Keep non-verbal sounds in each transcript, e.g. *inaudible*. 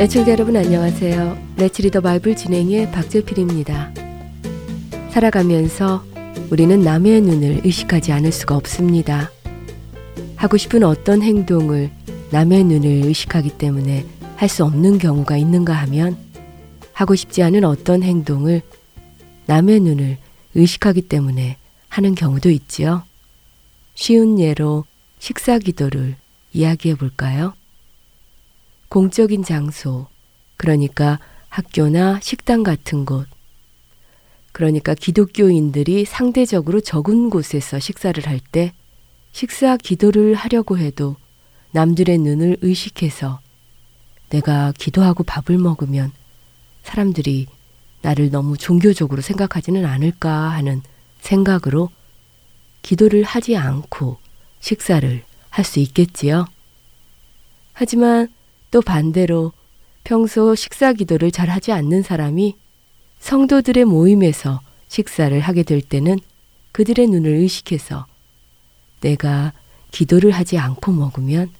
애청자 여러분 안녕하세요. 레츠리더 바이블 진행의 박재필입니다. 살아가면서 우리는 남의 눈을 의식하지 않을 수가 없습니다. 하고 싶은 어떤 행동을 남의 눈을 의식하기 때문에 할 수 없는 경우가 있는가 하면 하고 싶지 않은 어떤 행동을 남의 눈을 의식하기 때문에 하는 경우도 있지요. 쉬운 예로 식사 기도를 이야기해 볼까요? 공적인 장소, 그러니까 학교나 식당 같은 곳, 그러니까 기독교인들이 상대적으로 적은 곳에서 식사를 할 때 식사 기도를 하려고 해도 남들의 눈을 의식해서 내가 기도하고 밥을 먹으면 사람들이 나를 너무 종교적으로 생각하지는 않을까 하는 생각으로 기도를 하지 않고 식사를 할 수 있겠지요. 하지만 또 반대로 평소 식사 기도를 잘 하지 않는 사람이 성도들의 모임에서 식사를 하게 될 때는 그들의 눈을 의식해서 내가 기도를 하지 않고 먹으면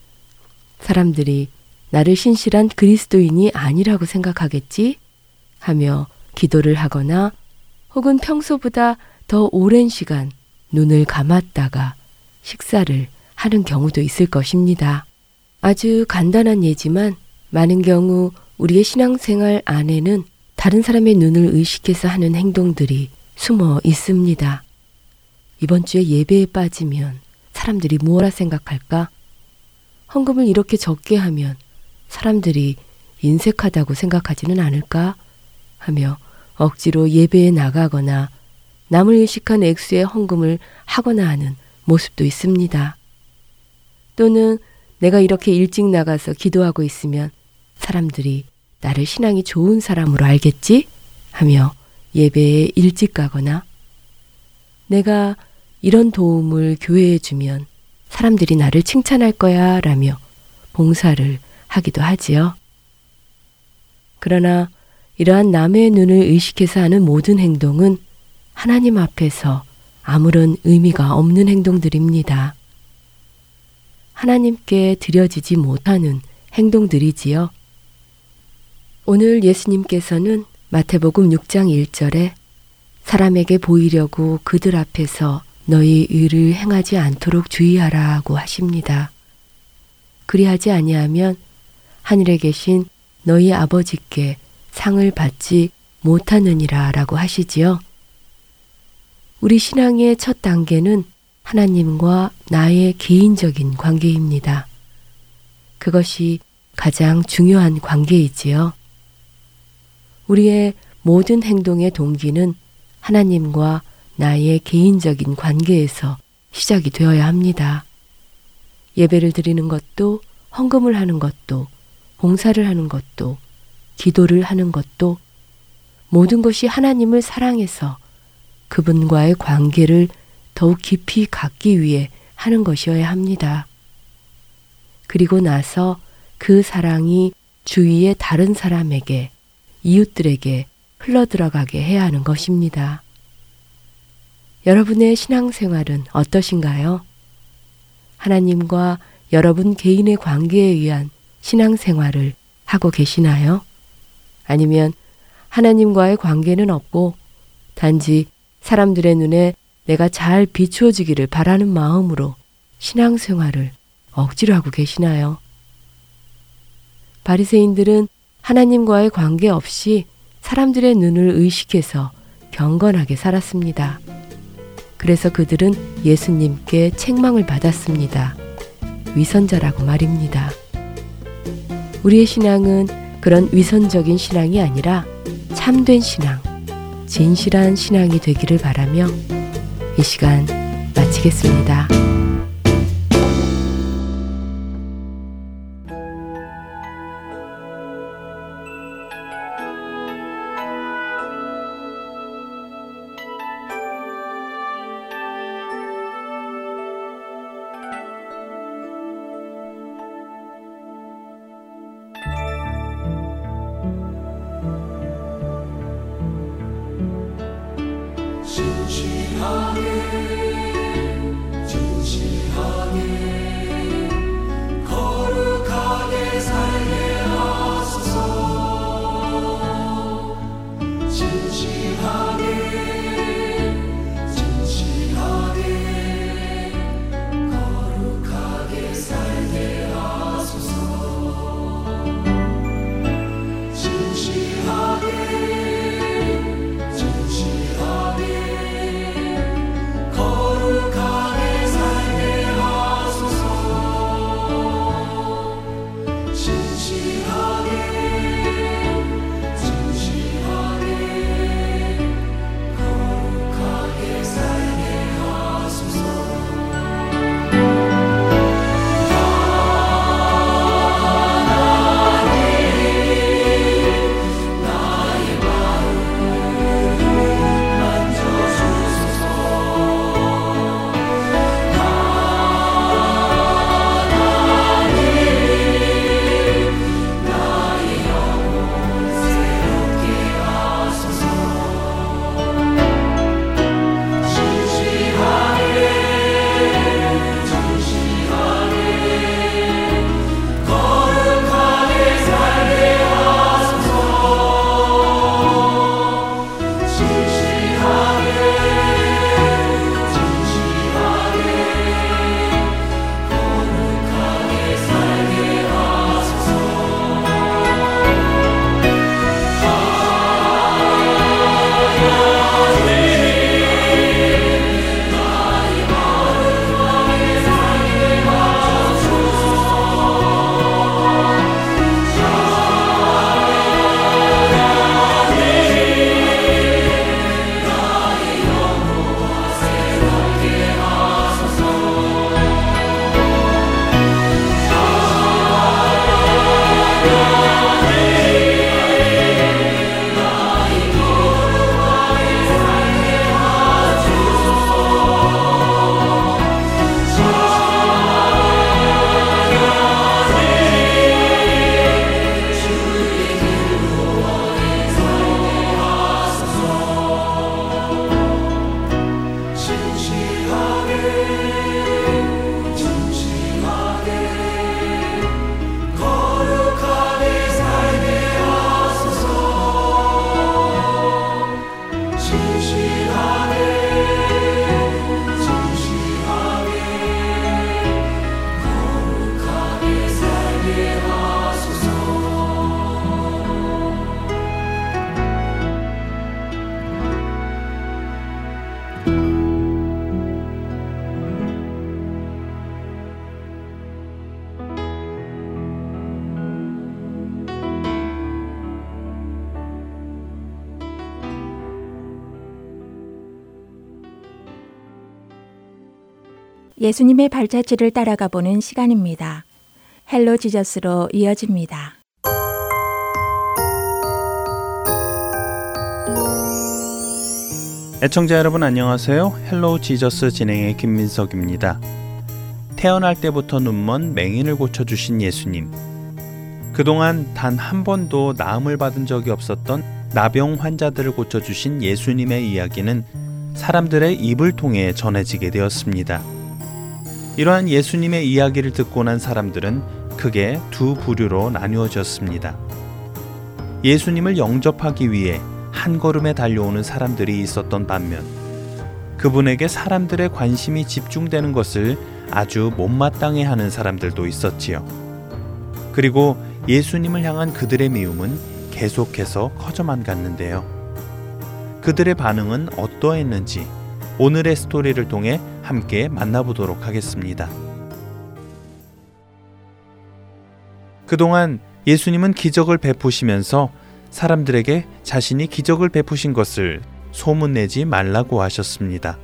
사람들이 나를 신실한 그리스도인이 아니라고 생각하겠지 하며 기도를 하거나 혹은 평소보다 더 오랜 시간 눈을 감았다가 식사를 하는 경우도 있을 것입니다. 아주 간단한 예지만 많은 경우 우리의 신앙생활 안에는 다른 사람의 눈을 의식해서 하는 행동들이 숨어 있습니다. 이번 주에 예배에 빠지면 사람들이 무엇라 생각할까? 헌금을 이렇게 적게 하면 사람들이 인색하다고 생각하지는 않을까? 하며 억지로 예배에 나가거나 남을 의식한 액수의 헌금을 하거나 하는 모습도 있습니다. 또는 내가 이렇게 일찍 나가서 기도하고 있으면 사람들이 나를 신앙이 좋은 사람으로 알겠지? 하며 예배에 일찍 가거나 내가 이런 도움을 교회에 주면 사람들이 나를 칭찬할 거야 라며 봉사를 하기도 하지요. 그러나 이러한 남의 눈을 의식해서 하는 모든 행동은 하나님 앞에서 아무런 의미가 없는 행동들입니다. 하나님께 드려지지 못하는 행동들이지요. 오늘 예수님께서는 마태복음 6장 1절에 사람에게 보이려고 그들 앞에서 너희 의를 행하지 않도록 주의하라고 하십니다. 그리하지 아니하면 하늘에 계신 너희 아버지께 상을 받지 못하느니라 라고 하시지요. 우리 신앙의 첫 단계는 하나님과 나의 개인적인 관계입니다. 그것이 가장 중요한 관계이지요. 우리의 모든 행동의 동기는 하나님과 나의 개인적인 관계에서 시작이 되어야 합니다. 예배를 드리는 것도, 헌금을 하는 것도, 봉사를 하는 것도, 기도를 하는 것도, 모든 것이 하나님을 사랑해서 그분과의 관계를 더욱 깊이 갖기 위해 하는 것이어야 합니다. 그리고 나서 그 사랑이 주위의 다른 사람에게, 이웃들에게 흘러들어가게 해야 하는 것입니다. 여러분의 신앙생활은 어떠신가요? 하나님과 여러분 개인의 관계에 의한 신앙생활을 하고 계시나요? 아니면 하나님과의 관계는 없고 단지 사람들의 눈에 내가 잘 비추어지기를 바라는 마음으로 신앙생활을 억지로 하고 계시나요? 바리새인들은 하나님과의 관계 없이 사람들의 눈을 의식해서 경건하게 살았습니다. 그래서 그들은 예수님께 책망을 받았습니다. 위선자라고 말입니다. 우리의 신앙은 그런 위선적인 신앙이 아니라 참된 신앙, 진실한 신앙이 되기를 바라며 이 시간 마치겠습니다. 예수님의 발자취를 따라가 보는 시간입니다. Hello Jesus로 이어집니다. 애청자 여러분 안녕하세요. Hello Jesus 진행의 김민석입니다. 태어날 때부터 눈먼 맹인을 고쳐주신 예수님. 그동안 단 한 번도 나음을 받은 적이 없었던 나병 환자들을 고쳐주신 예수님의 이야기는 사람들의 입을 통해 전해지게 되었습니다. 이러한 예수님의 이야기를 듣고 난 사람들은 크게 두 부류로 나누어졌습니다. 예수님을 영접하기 위해 한 걸음에 달려오는 사람들이 있었던 반면 그분에게 사람들의 관심이 집중되는 것을 아주 못마땅해 하는 사람들도 있었지요. 그리고 예수님을 향한 그들의 미움은 계속해서 커져만 갔는데요. 그들의 반응은 어떠했는지 오늘의 스토리를 통해 함께 만나보도록 하겠습니다. 그동안 예수님은 기적을 베푸시면서 사람들에게 자신이 기적을 베푸신 것을 소문내지 말라고 하셨습니다.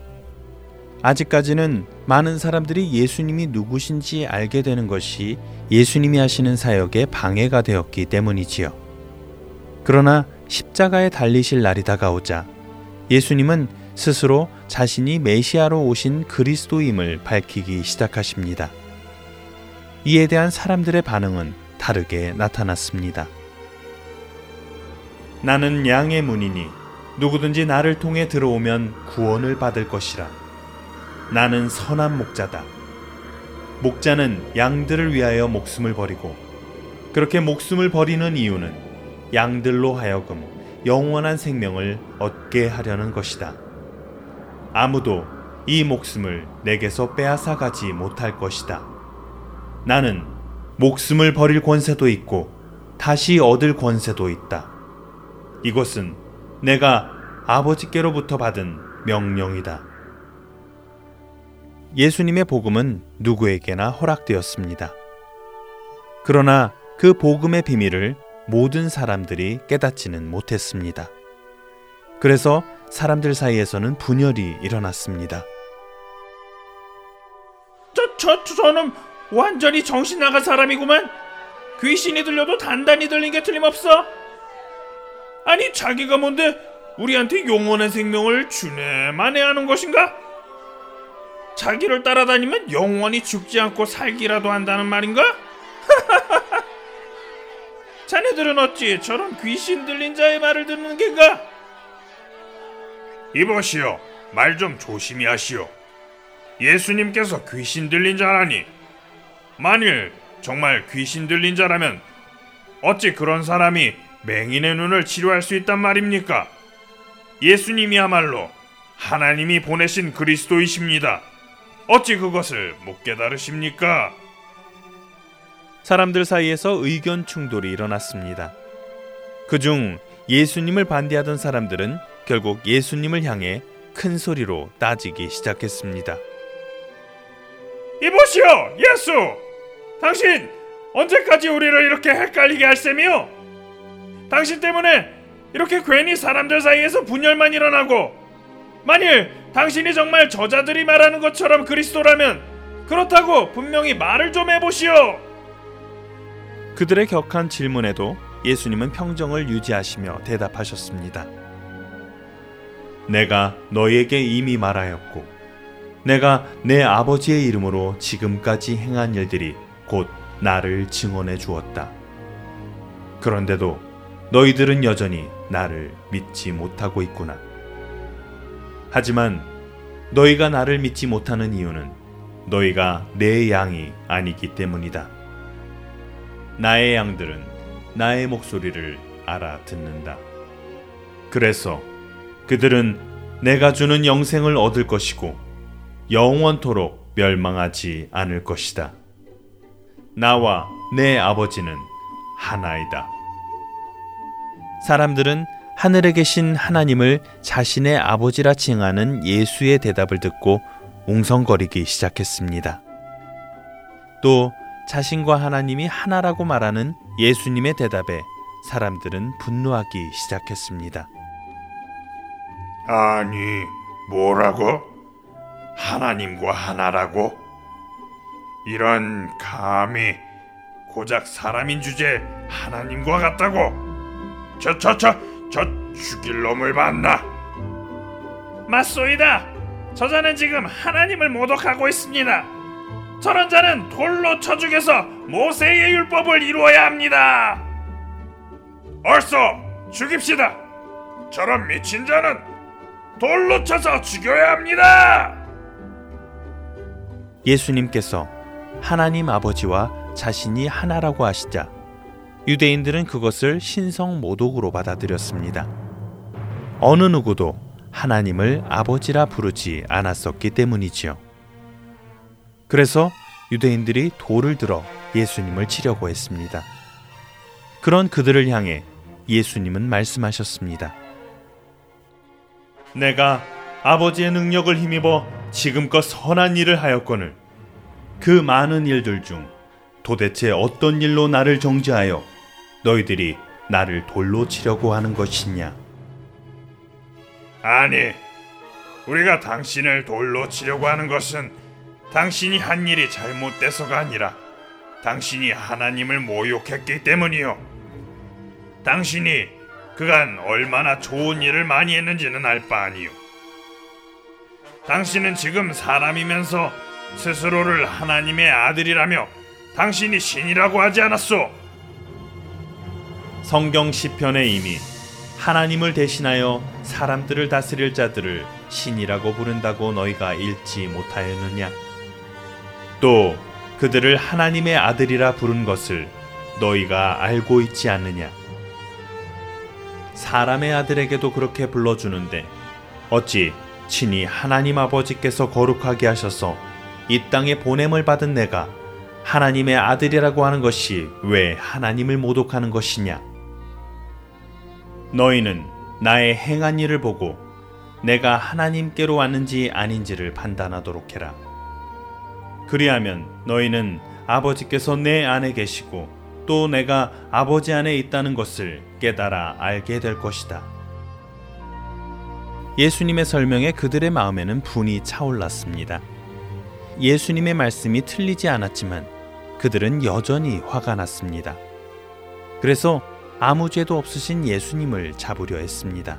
아직까지는 많은 사람들이 예수님이 누구신지 알게 되는 것이 예수님이 하시는 사역에 방해가 되었기 때문이지요. 그러나 십자가에 달리실 날이 다가오자 예수님은 스스로 자신이 메시아로 오신 그리스도임을 밝히기 시작하십니다. 이에 대한 사람들의 반응은 다르게 나타났습니다. 나는 양의 문이니 누구든지 나를 통해 들어오면 구원을 받을 것이라. 나는 선한 목자다. 목자는 양들을 위하여 목숨을 버리고 그렇게 목숨을 버리는 이유는 양들로 하여금 영원한 생명을 얻게 하려는 것이다. 아무도 이 목숨을 내게서 빼앗아 가지 못할 것이다. 나는 목숨을 버릴 권세도 있고 다시 얻을 권세도 있다. 이것은 내가 아버지께로부터 받은 명령이다. 예수님의 복음은 누구에게나 허락되었습니다. 그러나 그 복음의 비밀을 모든 사람들이 깨닫지는 못했습니다. 그래서 사람들 사이에서는 분열이 일어났습니다. 저, 저, 저는 완전히 정신 나간 사람이구만. 귀신이 들려도 단단히 들린 게 틀림없어. 아니, 자기가 뭔데 우리한테 영원한 생명을 주네 만에 하는 것인가? 자기를 따라다니면 영원히 죽지 않고 살기라도 한다는 말인가? *laughs* 자네들은 어찌 저런 귀신 들린 자의 말을 듣는 겐가? 이보시오, 말 좀 조심히 하시오. 예수님께서 귀신 들린 자라니 만일 정말 귀신 들린 자라면 어찌 그런 사람이 맹인의 눈을 치료할 수 있단 말입니까? 예수님이야말로 하나님이 보내신 그리스도이십니다. 어찌 그것을 못 깨달으십니까? 사람들 사이에서 의견 충돌이 일어났습니다. 그중 예수님을 반대하던 사람들은 결국 예수님을 향해 큰 소리로 따지기 시작했습니다. 이보시오, 예수! 당신 언제까지 우리를 이렇게 헷갈리게 할 셈이요? 당신 때문에 이렇게 괜히 사람들 사이에서 분열만 일어나고 만일 당신이 정말 저자들이 말하는 것처럼 그리스도라면 그렇다고 분명히 말을 좀 해보시오. 그들의 격한 질문에도 예수님은 평정을 유지하시며 대답하셨습니다. 내가 너에게 이미 말하였고, 내가 내 아버지의 이름으로 지금까지 행한 일들이 곧 나를 증언해 주었다. 그런데도 너희들은 여전히 나를 믿지 못하고 있구나. 하지만 너희가 나를 믿지 못하는 이유는 너희가 내 양이 아니기 때문이다. 나의 양들은 나의 목소리를 알아듣는다. 그래서 그들은 내가 주는 영생을 얻을 것이고 영원토록 멸망하지 않을 것이다. 나와 내 아버지는 하나이다. 사람들은 하늘에 계신 하나님을 자신의 아버지라 칭하는 예수의 대답을 듣고 웅성거리기 시작했습니다. 또 자신과 하나님이 하나라고 말하는 예수님의 대답에 사람들은 분노하기 시작했습니다. 아니, 뭐라고? 하나님과 하나라고? 이런 감히 고작 사람인 주제 하나님과 같다고? 저, 저, 저, 저 죽일 놈을 봤나? 맞소이다. 저자는 지금 하나님을 모독하고 있습니다. 저런 자는 돌로 쳐 죽여서 모세의 율법을 이루어야 합니다. 얼쏘 죽입시다. 저런 미친 자는 돌로 쳐서 죽여야 합니다. 예수님께서 하나님 아버지와 자신이 하나라고 하시자 유대인들은 그것을 신성 모독으로 받아들였습니다. 어느 누구도 하나님을 아버지라 부르지 않았었기 때문이지요. 그래서 유대인들이 돌을 들어 예수님을 치려고 했습니다. 그런 그들을 향해 예수님은 말씀하셨습니다. 내가 아버지의 능력을 힘입어 지금껏 선한 일을 하였거늘 그 많은 일들 중 도대체 어떤 일로 나를 정죄하여 너희들이 나를 돌로 치려고 하는 것이냐? 아니, 우리가 당신을 돌로 치려고 하는 것은 당신이 한 일이 잘못돼서가 아니라 당신이 하나님을 모욕했기 때문이요. 당신이 그간 얼마나 좋은 일을 많이 했는지는 알 바 아니요. 당신은 지금 사람이면서 스스로를 하나님의 아들이라며 당신이 신이라고 하지 않았소? 성경 시편에 이미 하나님을 대신하여 사람들을 다스릴 자들을 신이라고 부른다고 너희가 읽지 못하였느냐? 또 그들을 하나님의 아들이라 부른 것을 너희가 알고 있지 않느냐? 사람의 아들에게도 그렇게 불러주는데 어찌 친히 하나님 아버지께서 거룩하게 하셔서 이 땅에 보냄을 받은 내가 하나님의 아들이라고 하는 것이 왜 하나님을 모독하는 것이냐? 너희는 나의 행한 일을 보고 내가 하나님께로 왔는지 아닌지를 판단하도록 해라. 그리하면 너희는 아버지께서 내 안에 계시고 또 내가 아버지 안에 있다는 것을 깨달아 알게 될 것이다. 예수님의 설명에 그들의 마음에는 분이 차올랐습니다. 예수님의 말씀이 틀리지 않았지만 그들은 여전히 화가 났습니다. 그래서 아무 죄도 없으신 예수님을 잡으려 했습니다.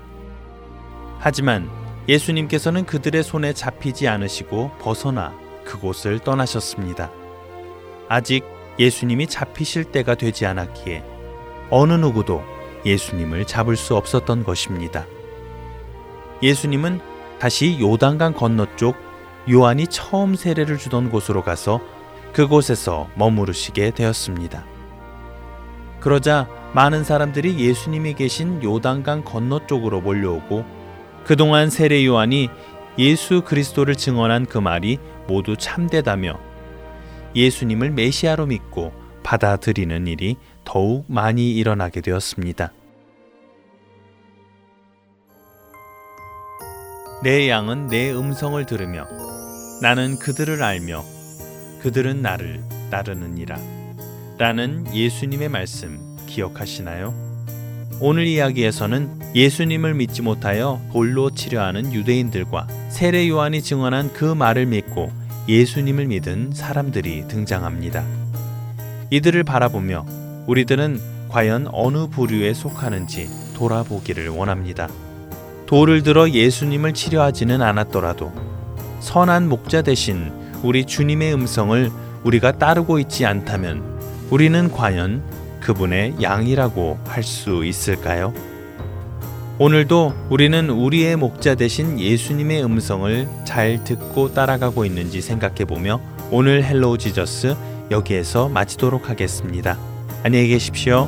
하지만 예수님께서는 그들의 손에 잡히지 않으시고 벗어나 그곳을 떠나셨습니다. 아직 예수님이 잡히실 때가 되지 않았기에 어느 누구도 예수님을 잡을 수 없었던 것입니다. 예수님은 다시 요단강 건너쪽 요한이 처음 세례를 주던 곳으로 가서 그곳에서 머무르시게 되었습니다. 그러자 많은 사람들이 예수님이 계신 요단강 건너 쪽으로 몰려오고 그동안 세례 요한이 예수 그리스도를 증언한 그 말이 모두 참되다며 예수님을 메시아로 믿고 받아들이는 일이 더욱 많이 일어나게 되었습니다. 내 양은 내 음성을 들으며 나는 그들을 알며 그들은 나를 따르느니라. 라는 예수님의 말씀 기억하시나요? 오늘 이야기에서는 예수님을 믿지 못하여 돌로 치려 하는 유대인들과 세례 요한이 증언한 그 말을 믿고 예수님을 믿은 사람들이 등장합니다. 이들을 바라보며 우리들은 과연 어느 부류에 속하는지 돌아보기를 원합니다. 돌을 들어 예수님을 치려하지는 않았더라도 선한 목자 대신 우리 주님의 음성을 우리가 따르고 있지 않다면 우리는 과연 그분의 양이라고 할 수 있을까요? 오늘도 우리는 우리의 목자 대신 예수님의 음성을 잘 듣고 따라가고 있는지 생각해 보며 오늘 헬로우 지저스 여기에서 마치도록 하겠습니다. 안녕히 계십시오.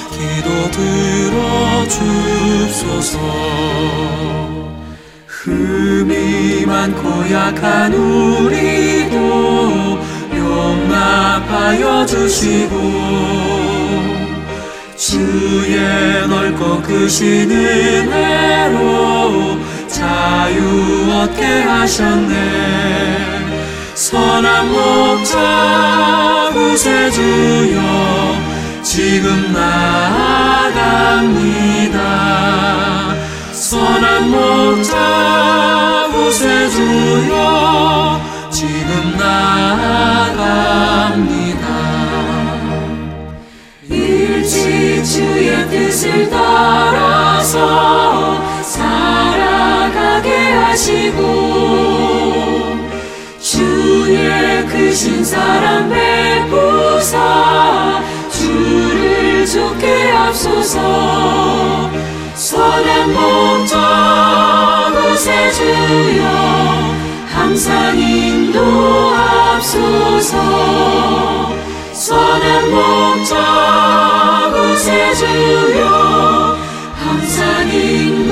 기도 들어주소서. 흠이 많고 약한 우리도 용납하여 주시고 주의 넓고 크신 은혜로 자유 얻게 하셨네. 선한 목자 구세주여 지금 나갑니다. 선한 목자 구세주여 지금 나갑니다. 일치 주의 뜻을 따라서 살아가게 하시고 주의 크신 사랑 배 앞소서. 선한 목적 구세 주여. 항상 인도합소서. 선한 목적 구세 주여. 항상 인도합소서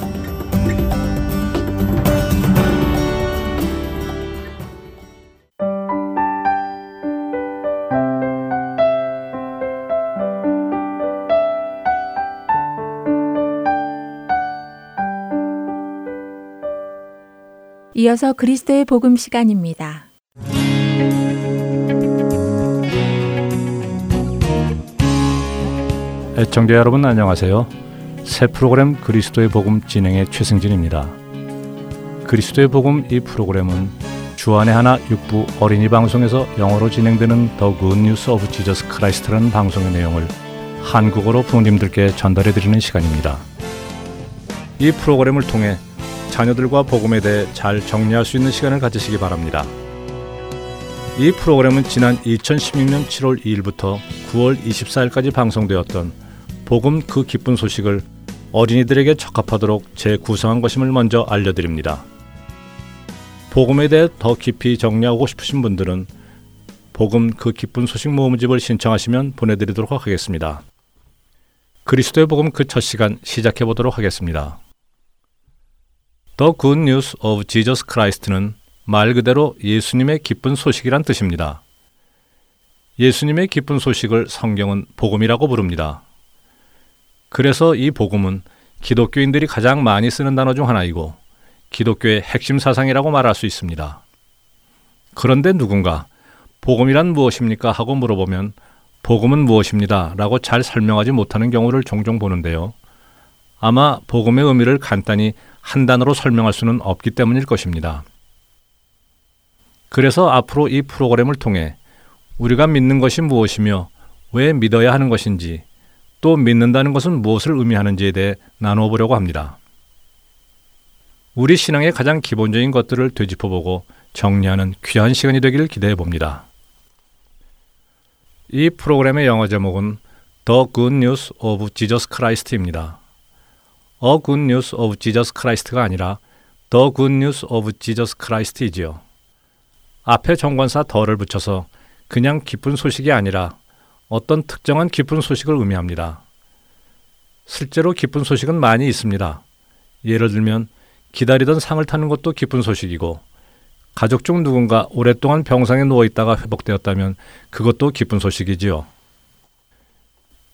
이어서 그리스도의 복음 시간입니다. 애청자 여러분 안녕하세요. 새 프로그램 그리스도의 복음 진행의 최승진입니다. 그리스도의 복음 이 프로그램은 주안의 하나 육부 어린이 방송에서 영어로 진행되는 The Good News of Jesus Christ라는 방송의 내용을 한국어로 부모님들께 전달해 드리는 시간입니다. 이 프로그램을 통해 자녀들과 복음에 대해 잘 정리할 수 있는 시간을 가지시기 바랍니다. 이 프로그램은 지난 2016년 7월 2일부터 9월 24일까지 방송되었던 복음 그 기쁜 소식을 어린이들에게 적합하도록 재구성한 것임을 먼저 알려드립니다. 복음에 대해 더 깊이 정리하고 싶으신 분들은 복음 그 기쁜 소식 모음집을 신청하시면 보내드리도록 하겠습니다. 그리스도의 복음 그 첫 시간 시작해 보도록 하겠습니다. The Good News of Jesus Christ는 말 그대로 예수님의 기쁜 소식이란 뜻입니다. 예수님의 기쁜 소식을 성경은 복음이라고 부릅니다. 그래서 이 복음은 기독교인들이 가장 많이 쓰는 단어 중 하나이고 기독교의 핵심 사상이라고 말할 수 있습니다. 그런데 누군가 복음이란 무엇입니까? 하고 물어보면 복음은 무엇입니다. 라고 잘 설명하지 못하는 경우를 종종 보는데요. 아마 복음의 의미를 간단히 한 단어로 설명할 수는 없기 때문일 것입니다. 그래서 앞으로 이 프로그램을 통해 우리가 믿는 것이 무엇이며 왜 믿어야 하는 것인지 또 믿는다는 것은 무엇을 의미하는지에 대해 나누어 보려고 합니다. 우리 신앙의 가장 기본적인 것들을 되짚어보고 정리하는 귀한 시간이 되기를 기대해 봅니다. 이 프로그램의 영어 제목은 The Good News of Jesus Christ입니다. Good News of Jesus Christ가 아니라 The Good News of Jesus Christ이지요. 앞에 정관사 더를 붙여서 그냥 기쁜 소식이 아니라 어떤 특정한 기쁜 소식을 의미합니다. 실제로 기쁜 소식은 많이 있습니다. 예를 들면 기다리던 상을 타는 것도 기쁜 소식이고 가족 중 누군가 오랫동안 병상에 누워 있다가 회복되었다면 그것도 기쁜 소식이지요.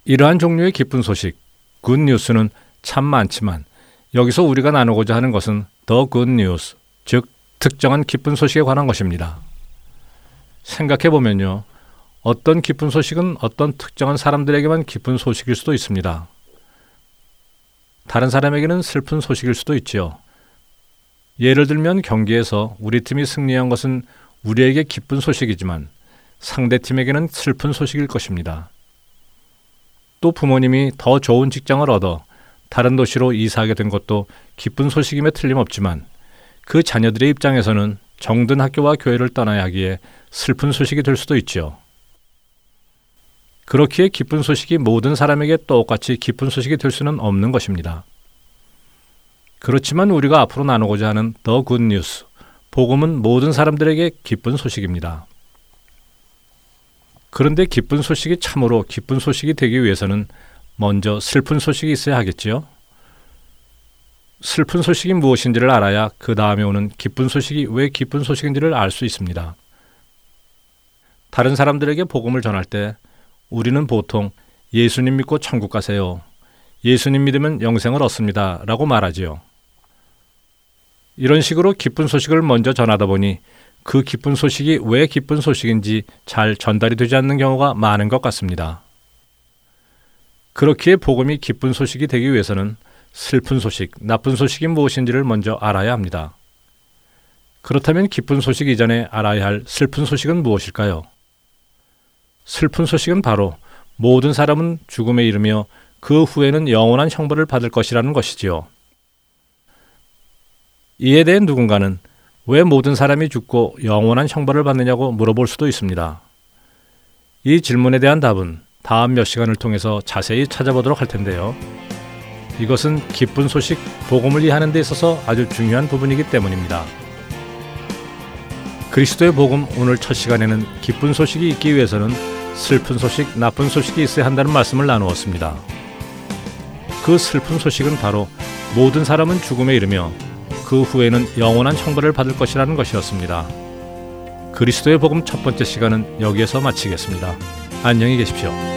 이러한 종류의 기쁜 소식, good news는 참 많지만 여기서 우리가 나누고자 하는 것은 the good news, 즉 특정한 기쁜 소식에 관한 것입니다. 생각해 보면요. 어떤 기쁜 소식은 어떤 특정한 사람들에게만 기쁜 소식일 수도 있습니다. 다른 사람에게는 슬픈 소식일 수도 있지요. 예를 들면 경기에서 우리 팀이 승리한 것은 우리에게 기쁜 소식이지만 상대 팀에게는 슬픈 소식일 것입니다. 또 부모님이 더 좋은 직장을 얻어 다른 도시로 이사하게 된 것도 기쁜 소식임에 틀림없지만 그 자녀들의 입장에서는 정든 학교와 교회를 떠나야 하기에 슬픈 소식이 될 수도 있죠. 그렇기에 기쁜 소식이 모든 사람에게 똑같이 기쁜 소식이 될 수는 없는 것입니다. 그렇지만 우리가 앞으로 나누고자 하는 더 굿뉴스, 복음은 모든 사람들에게 기쁜 소식입니다. 그런데 기쁜 소식이 참으로 기쁜 소식이 되기 위해서는 먼저 슬픈 소식이 있어야 하겠지요. 슬픈 소식이 무엇인지를 알아야 그 다음에 오는 기쁜 소식이 왜 기쁜 소식인지를 알 수 있습니다. 다른 사람들에게 복음을 전할 때 우리는 보통 예수님 믿고 천국 가세요. 예수님 믿으면 영생을 얻습니다. 라고 말하지요. 이런 식으로 기쁜 소식을 먼저 전하다 보니 그 기쁜 소식이 왜 기쁜 소식인지 잘 전달이 되지 않는 경우가 많은 것 같습니다. 그렇기에 복음이 기쁜 소식이 되기 위해서는 슬픈 소식, 나쁜 소식이 무엇인지를 먼저 알아야 합니다. 그렇다면 기쁜 소식 이전에 알아야 할 슬픈 소식은 무엇일까요? 슬픈 소식은 바로 모든 사람은 죽음에 이르며 그 후에는 영원한 형벌을 받을 것이라는 것이지요. 이에 대해 누군가는 왜 모든 사람이 죽고 영원한 형벌을 받느냐고 물어볼 수도 있습니다. 이 질문에 대한 답은 다음 몇 시간을 통해서 자세히 찾아보도록 할 텐데요. 이것은 기쁜 소식, 복음을 이해하는 데 있어서 아주 중요한 부분이기 때문입니다. 그리스도의 복음 오늘 첫 시간에는 기쁜 소식이 있기 위해서는 슬픈 소식, 나쁜 소식이 있어야 한다는 말씀을 나누었습니다. 그 슬픈 소식은 바로 모든 사람은 죽음에 이르며 그 후에는 영원한 형벌을 받을 것이라는 것이었습니다. 그리스도의 복음 첫 번째 시간은 여기에서 마치겠습니다. 안녕히 계십시오.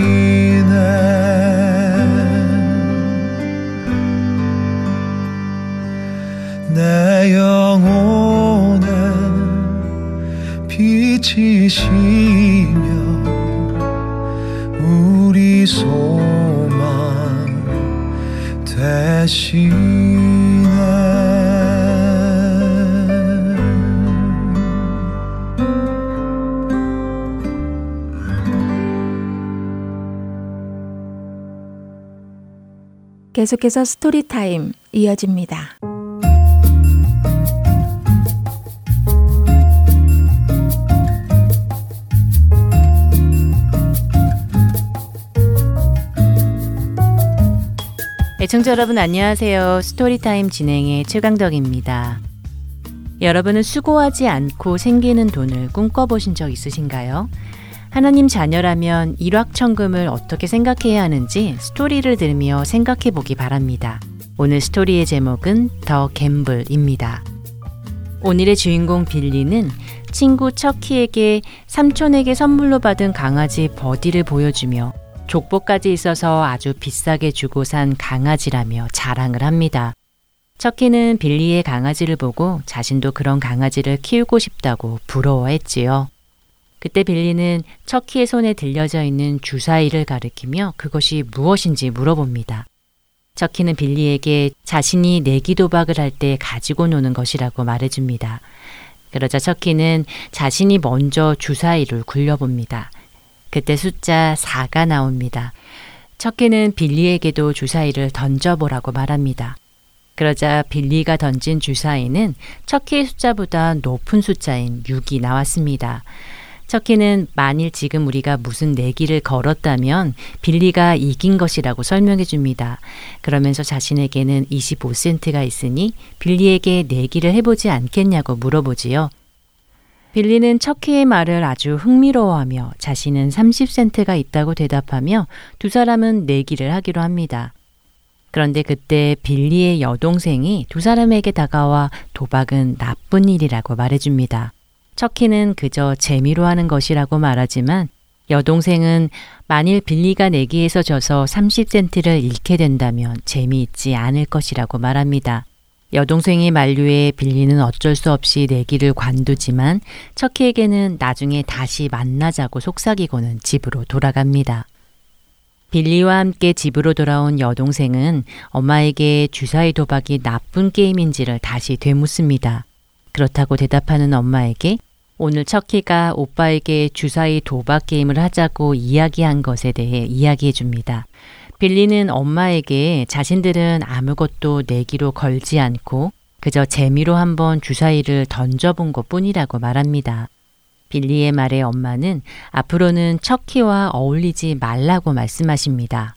빛이시며 우리 소망 대신에 계속해서 스토리타임 이어집니다. 애청자 여러분 안녕하세요. 스토리타임 진행의 최강덕입니다. 여러분은 수고하지 않고 생기는 돈을 꿈꿔보신 적 있으신가요? 하나님 자녀라면 일확천금을 어떻게 생각해야 하는지 스토리를 들으며 생각해 보기 바랍니다. 오늘 스토리의 제목은 더 갬블입니다. 오늘의 주인공 빌리는 친구 척키에게 삼촌에게 선물로 받은 강아지 버디를 보여주며 족보까지 있어서 아주 비싸게 주고 산 강아지라며 자랑을 합니다. 척키는 빌리의 강아지를 보고 자신도 그런 강아지를 키우고 싶다고 부러워했지요. 그때 빌리는 척키의 손에 들려져 있는 주사위를 가리키며 그것이 무엇인지 물어봅니다. 척키는 빌리에게 자신이 내기 도박을 할 때 가지고 노는 것이라고 말해줍니다. 그러자 척키는 자신이 먼저 주사위를 굴려봅니다. 그때 숫자 4가 나옵니다. 척키는 빌리에게도 주사위를 던져보라고 말합니다. 그러자 빌리가 던진 주사위는 척키의 숫자보다 높은 숫자인 6이 나왔습니다. 척키는 만일 지금 우리가 무슨 내기를 걸었다면 빌리가 이긴 것이라고 설명해 줍니다. 그러면서 자신에게는 25센트가 있으니 빌리에게 내기를 해보지 않겠냐고 물어보지요. 빌리는 척키의 말을 아주 흥미로워하며 자신은 30센트가 있다고 대답하며 두 사람은 내기를 하기로 합니다. 그런데 그때 빌리의 여동생이 두 사람에게 다가와 도박은 나쁜 일이라고 말해줍니다. 척키는 그저 재미로 하는 것이라고 말하지만 여동생은 만일 빌리가 내기에서 져서 30센트를 잃게 된다면 재미있지 않을 것이라고 말합니다. 여동생의 만류에 빌리는 어쩔 수 없이 내기를 관두지만 척키에게는 나중에 다시 만나자고 속삭이고는 집으로 돌아갑니다. 빌리와 함께 집으로 돌아온 여동생은 엄마에게 주사위 도박이 나쁜 게임인지를 다시 되묻습니다. 그렇다고 대답하는 엄마에게 오늘 척키가 오빠에게 주사위 도박 게임을 하자고 이야기한 것에 대해 이야기해 줍니다. 빌리는 엄마에게 자신들은 아무것도 내기로 걸지 않고 그저 재미로 한번 주사위를 던져본 것 뿐이라고 말합니다. 빌리의 말에 엄마는 앞으로는 척키와 어울리지 말라고 말씀하십니다.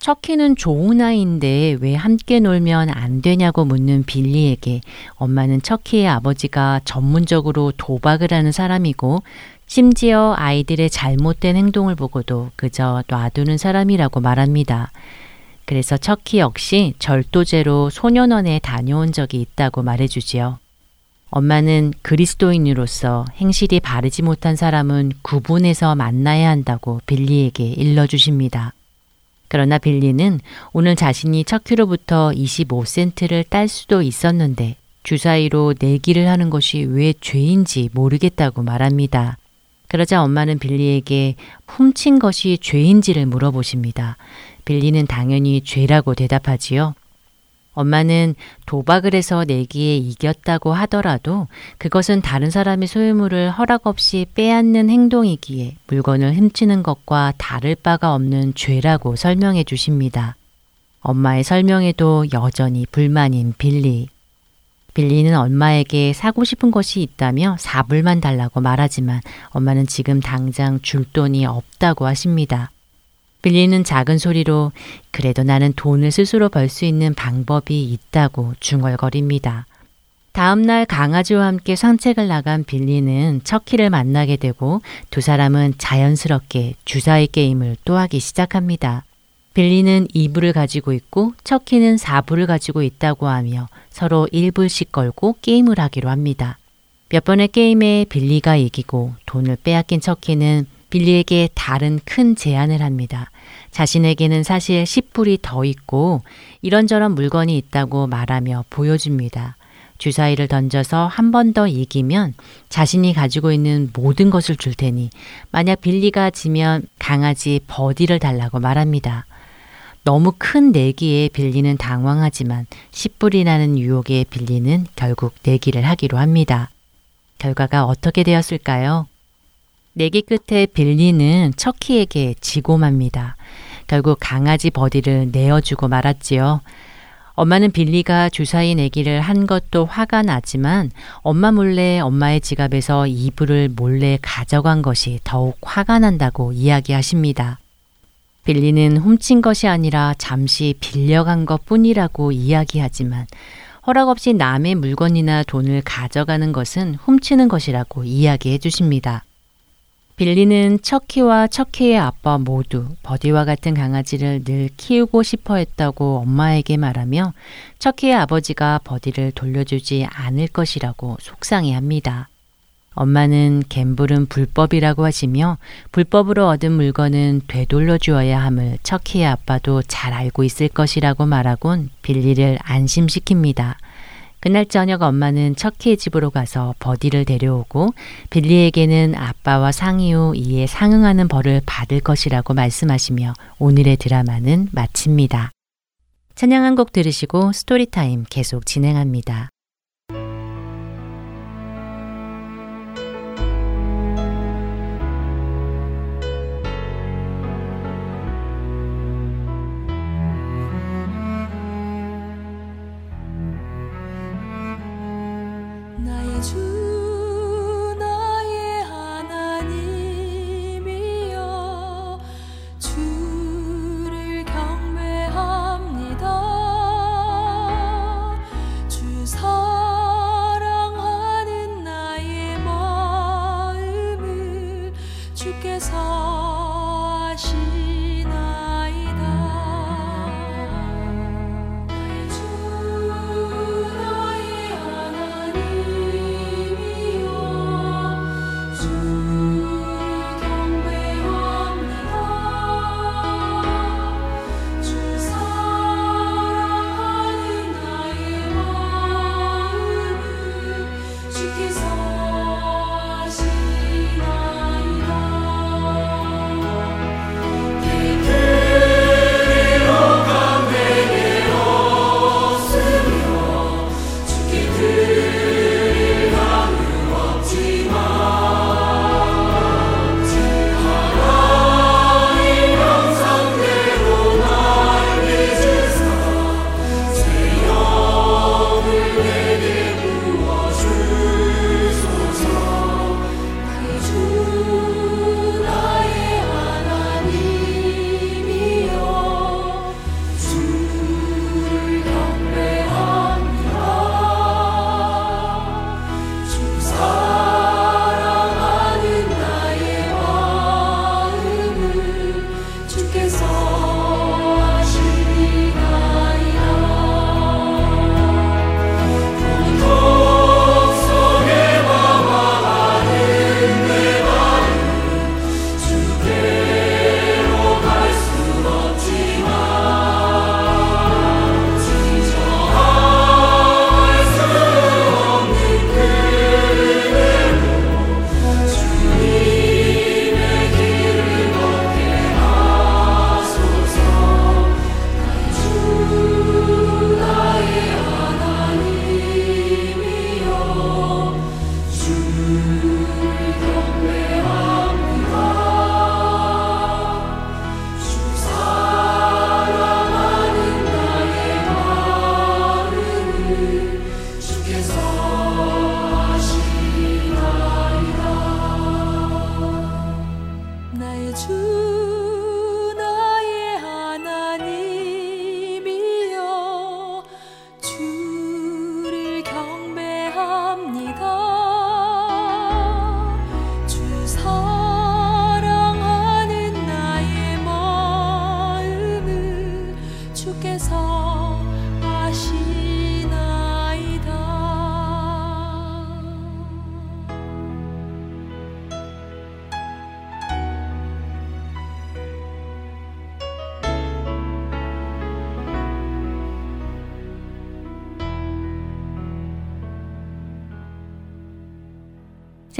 척키는 좋은 아이인데 왜 함께 놀면 안 되냐고 묻는 빌리에게 엄마는 척키의 아버지가 전문적으로 도박을 하는 사람이고 심지어 아이들의 잘못된 행동을 보고도 그저 놔두는 사람이라고 말합니다. 그래서 척키 역시 절도제로 소년원에 다녀온 적이 있다고 말해주지요. 엄마는 그리스도인으로서 행실이 바르지 못한 사람은 구분해서 만나야 한다고 빌리에게 일러주십니다. 그러나 빌리는 오늘 자신이 척키로부터 25센트를 딸 수도 있었는데 주사위로 내기를 하는 것이 왜 죄인지 모르겠다고 말합니다. 그러자 엄마는 빌리에게 훔친 것이 죄인지를 물어보십니다. 빌리는 당연히 죄라고 대답하지요. 엄마는 도박을 해서 내기에 이겼다고 하더라도 그것은 다른 사람의 소유물을 허락 없이 빼앗는 행동이기에 물건을 훔치는 것과 다를 바가 없는 죄라고 설명해 주십니다. 엄마의 설명에도 여전히 불만인 빌리. 빌리는 엄마에게 사고 싶은 것이 있다며 사불만 달라고 말하지만 엄마는 지금 당장 줄 돈이 없다고 하십니다. 빌리는 작은 소리로 그래도 나는 돈을 스스로 벌 수 있는 방법이 있다고 중얼거립니다. 다음날 강아지와 함께 산책을 나간 빌리는 척키를 만나게 되고 두 사람은 자연스럽게 주사위 게임을 또 하기 시작합니다. 빌리는 2불을 가지고 있고 척키는 4불을 가지고 있다고 하며 서로 1불씩 걸고 게임을 하기로 합니다. 몇 번의 게임에 빌리가 이기고 돈을 빼앗긴 척키는 빌리에게 다른 큰 제안을 합니다. 자신에게는 사실 10불이 더 있고 이런저런 물건이 있다고 말하며 보여줍니다. 주사위를 던져서 한 번 더 이기면 자신이 가지고 있는 모든 것을 줄 테니 만약 빌리가 지면 강아지 버디를 달라고 말합니다. 너무 큰 내기에 빌리는 당황하지만 10불이라는 유혹에 빌리는 결국 내기를 하기로 합니다. 결과가 어떻게 되었을까요? 내기 끝에 빌리는 척키에게 지고 맙니다. 결국 강아지 버디를 내어주고 말았지요. 엄마는 빌리가 주사위 내기를 한 것도 화가 나지만 엄마 몰래 엄마의 지갑에서 이불을 몰래 가져간 것이 더욱 화가 난다고 이야기하십니다. 빌리는 훔친 것이 아니라 잠시 빌려간 것 뿐이라고 이야기하지만 허락 없이 남의 물건이나 돈을 가져가는 것은 훔치는 것이라고 이야기해 주십니다. 빌리는 척키와 척키의 아빠 모두 버디와 같은 강아지를 늘 키우고 싶어 했다고 엄마에게 말하며 척키의 아버지가 버디를 돌려주지 않을 것이라고 속상해 합니다. 엄마는 갬블은 불법이라고 하시며 불법으로 얻은 물건은 되돌려 주어야 함을 척키의 아빠도 잘 알고 있을 것이라고 말하곤 빌리를 안심시킵니다. 그날 저녁 엄마는 척키의 집으로 가서 버디를 데려오고 빌리에게는 아빠와 상의 후 이에 상응하는 벌을 받을 것이라고 말씀하시며 오늘의 드라마는 마칩니다. 찬양 한 곡 들으시고 스토리타임 계속 진행합니다.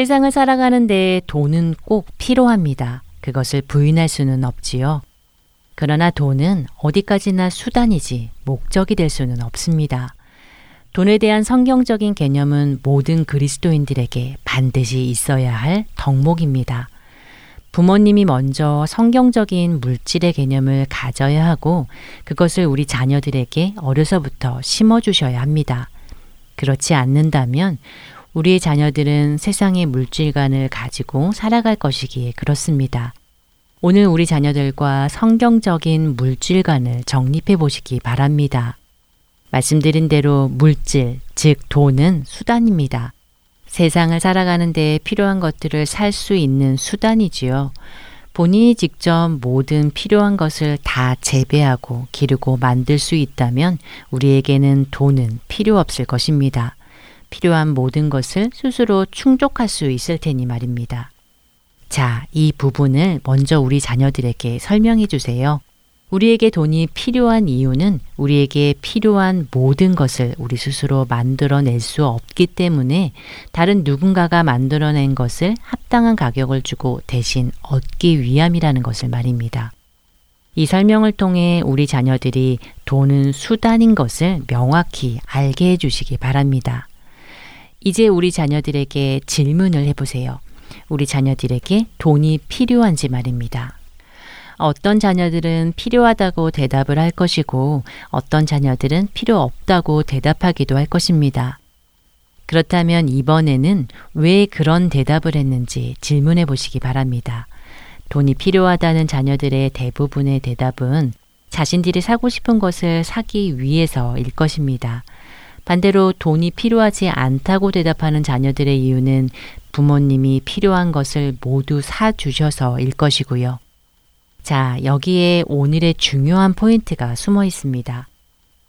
세상을 살아가는데 돈은 꼭 필요합니다. 그것을 부인할 수는 없지요. 그러나 돈은 어디까지나 수단이지 목적이 될 수는 없습니다. 돈에 대한 성경적인 개념은 모든 그리스도인들에게 반드시 있어야 할 덕목입니다. 부모님이 먼저 성경적인 물질의 개념을 가져야 하고 그것을 우리 자녀들에게 어려서부터 심어주셔야 합니다. 그렇지 않는다면 우리의 자녀들은 세상의 물질관을 가지고 살아갈 것이기에 그렇습니다. 오늘 우리 자녀들과 성경적인 물질관을 정립해 보시기 바랍니다. 말씀드린 대로 물질, 즉 돈은 수단입니다. 세상을 살아가는 데 필요한 것들을 살 수 있는 수단이지요. 본인이 직접 모든 필요한 것을 다 재배하고 기르고 만들 수 있다면 우리에게는 돈은 필요 없을 것입니다. 필요한 모든 것을 스스로 충족할 수 있을 테니 말입니다. 자, 이 부분을 먼저 우리 자녀들에게 설명해 주세요. 우리에게 돈이 필요한 이유는 우리에게 필요한 모든 것을 우리 스스로 만들어낼 수 없기 때문에 다른 누군가가 만들어낸 것을 합당한 가격을 주고 대신 얻기 위함이라는 것을 말입니다. 이 설명을 통해 우리 자녀들이 돈은 수단인 것을 명확히 알게 해주시기 바랍니다. 이제 우리 자녀들에게 질문을 해보세요. 우리 자녀들에게 돈이 필요한지 말입니다. 어떤 자녀들은 필요하다고 대답을 할 것이고 어떤 자녀들은 필요 없다고 대답하기도 할 것입니다. 그렇다면 이번에는 왜 그런 대답을 했는지 질문해 보시기 바랍니다. 돈이 필요하다는 자녀들의 대부분의 대답은 자신들이 사고 싶은 것을 사기 위해서일 것입니다. 반대로 돈이 필요하지 않다고 대답하는 자녀들의 이유는 부모님이 필요한 것을 모두 사주셔서일 것이고요. 자, 여기에 오늘의 중요한 포인트가 숨어 있습니다.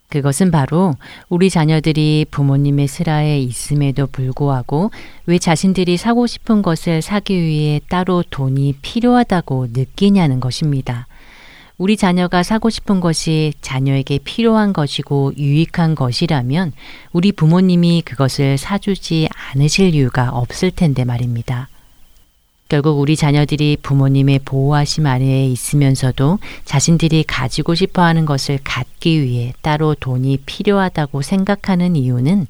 그것은 바로 우리 자녀들이 부모님의 슬하에 있음에도 불구하고 왜 자신들이 사고 싶은 것을 사기 위해 따로 돈이 필요하다고 느끼냐는 것입니다. 우리 자녀가 사고 싶은 것이 자녀에게 필요한 것이고 유익한 것이라면 우리 부모님이 그것을 사주지 않으실 이유가 없을 텐데 말입니다. 결국 우리 자녀들이 부모님의 보호하심 아래에 있으면서도 자신들이 가지고 싶어 하는 것을 갖기 위해 따로 돈이 필요하다고 생각하는 이유는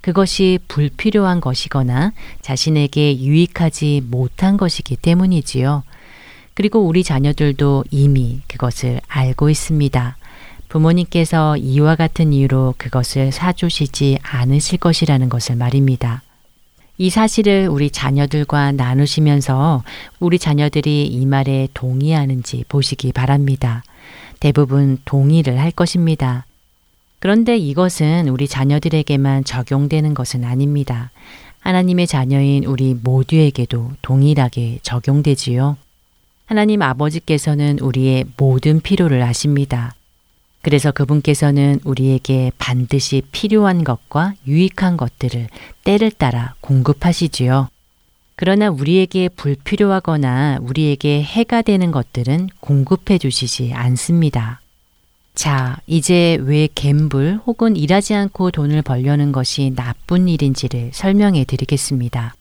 그것이 불필요한 것이거나 자신에게 유익하지 못한 것이기 때문이지요. 그리고 우리 자녀들도 이미 그것을 알고 있습니다. 부모님께서 이와 같은 이유로 그것을 사주시지 않으실 것이라는 것을 말입니다. 이 사실을 우리 자녀들과 나누시면서 우리 자녀들이 이 말에 동의하는지 보시기 바랍니다. 대부분 동의를 할 것입니다. 그런데 이것은 우리 자녀들에게만 적용되는 것은 아닙니다. 하나님의 자녀인 우리 모두에게도 동일하게 적용되지요. 하나님 아버지께서는 우리의 모든 필요를 아십니다. 그래서 그분께서는 우리에게 반드시 필요한 것과 유익한 것들을 때를 따라 공급하시지요. 그러나 우리에게 불필요하거나 우리에게 해가 되는 것들은 공급해 주시지 않습니다. 자, 이제 왜 갬블 혹은 일하지 않고 돈을 벌려는 것이 나쁜 일인지를 설명해 드리겠습니다.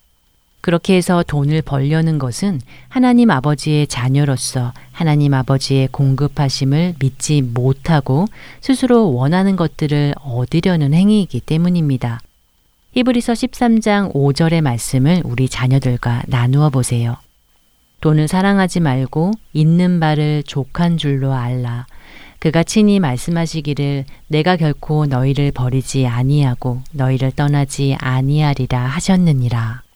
그렇게 해서 돈을 벌려는 것은 하나님 아버지의 자녀로서 하나님 아버지의 공급하심을 믿지 못하고 스스로 원하는 것들을 얻으려는 행위이기 때문입니다. 히브리서 13장 5절의 말씀을 우리 자녀들과 나누어 보세요. 돈을 사랑하지 말고 있는 바를 족한 줄로 알라. 그가 친히 말씀하시기를 내가 결코 너희를 버리지 아니하고 너희를 떠나지 아니하리라 하셨느니라.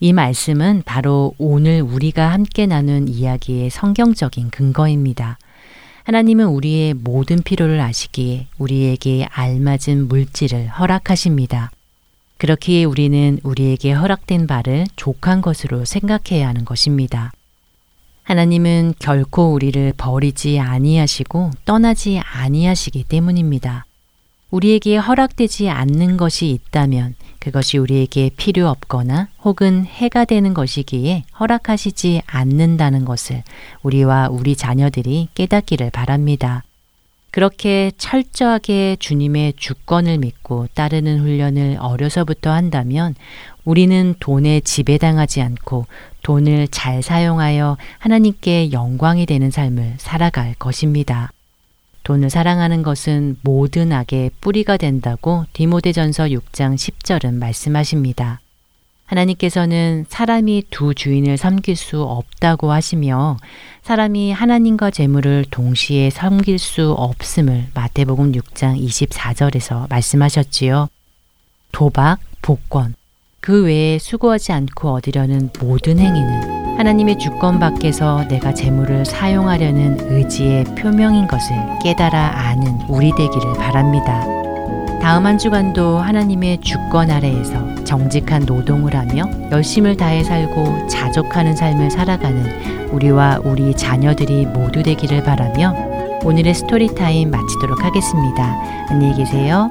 이 말씀은 바로 오늘 우리가 함께 나눈 이야기의 성경적인 근거입니다. 하나님은 우리의 모든 필요를 아시기에 우리에게 알맞은 물질을 허락하십니다. 그렇기에 우리는 우리에게 허락된 바를 족한 것으로 생각해야 하는 것입니다. 하나님은 결코 우리를 버리지 아니하시고 떠나지 아니하시기 때문입니다. 우리에게 허락되지 않는 것이 있다면 그것이 우리에게 필요 없거나 혹은 해가 되는 것이기에 허락하시지 않는다는 것을 우리와 우리 자녀들이 깨닫기를 바랍니다. 그렇게 철저하게 주님의 주권을 믿고 따르는 훈련을 어려서부터 한다면 우리는 돈에 지배당하지 않고 돈을 잘 사용하여 하나님께 영광이 되는 삶을 살아갈 것입니다. 돈을 사랑하는 것은 모든 악의 뿌리가 된다고 디모데전서 6장 10절은 말씀하십니다. 하나님께서는 사람이 두 주인을 섬길 수 없다고 하시며 사람이 하나님과 재물을 동시에 섬길 수 없음을 마태복음 6장 24절에서 말씀하셨지요. 도박, 복권, 그 외에 수고하지 않고 얻으려는 모든 행위는 하나님의 주권 밖에서 내가 재물을 사용하려는 의지의 표명인 것을 깨달아 아는 우리 되기를 바랍니다. 다음 한 주간도 하나님의 주권 아래에서 정직한 노동을 하며 열심을 다해 살고 자족하는 삶을 살아가는 우리와 우리 자녀들이 모두 되기를 바라며 오늘의 스토리타임 마치도록 하겠습니다. 안녕히 계세요.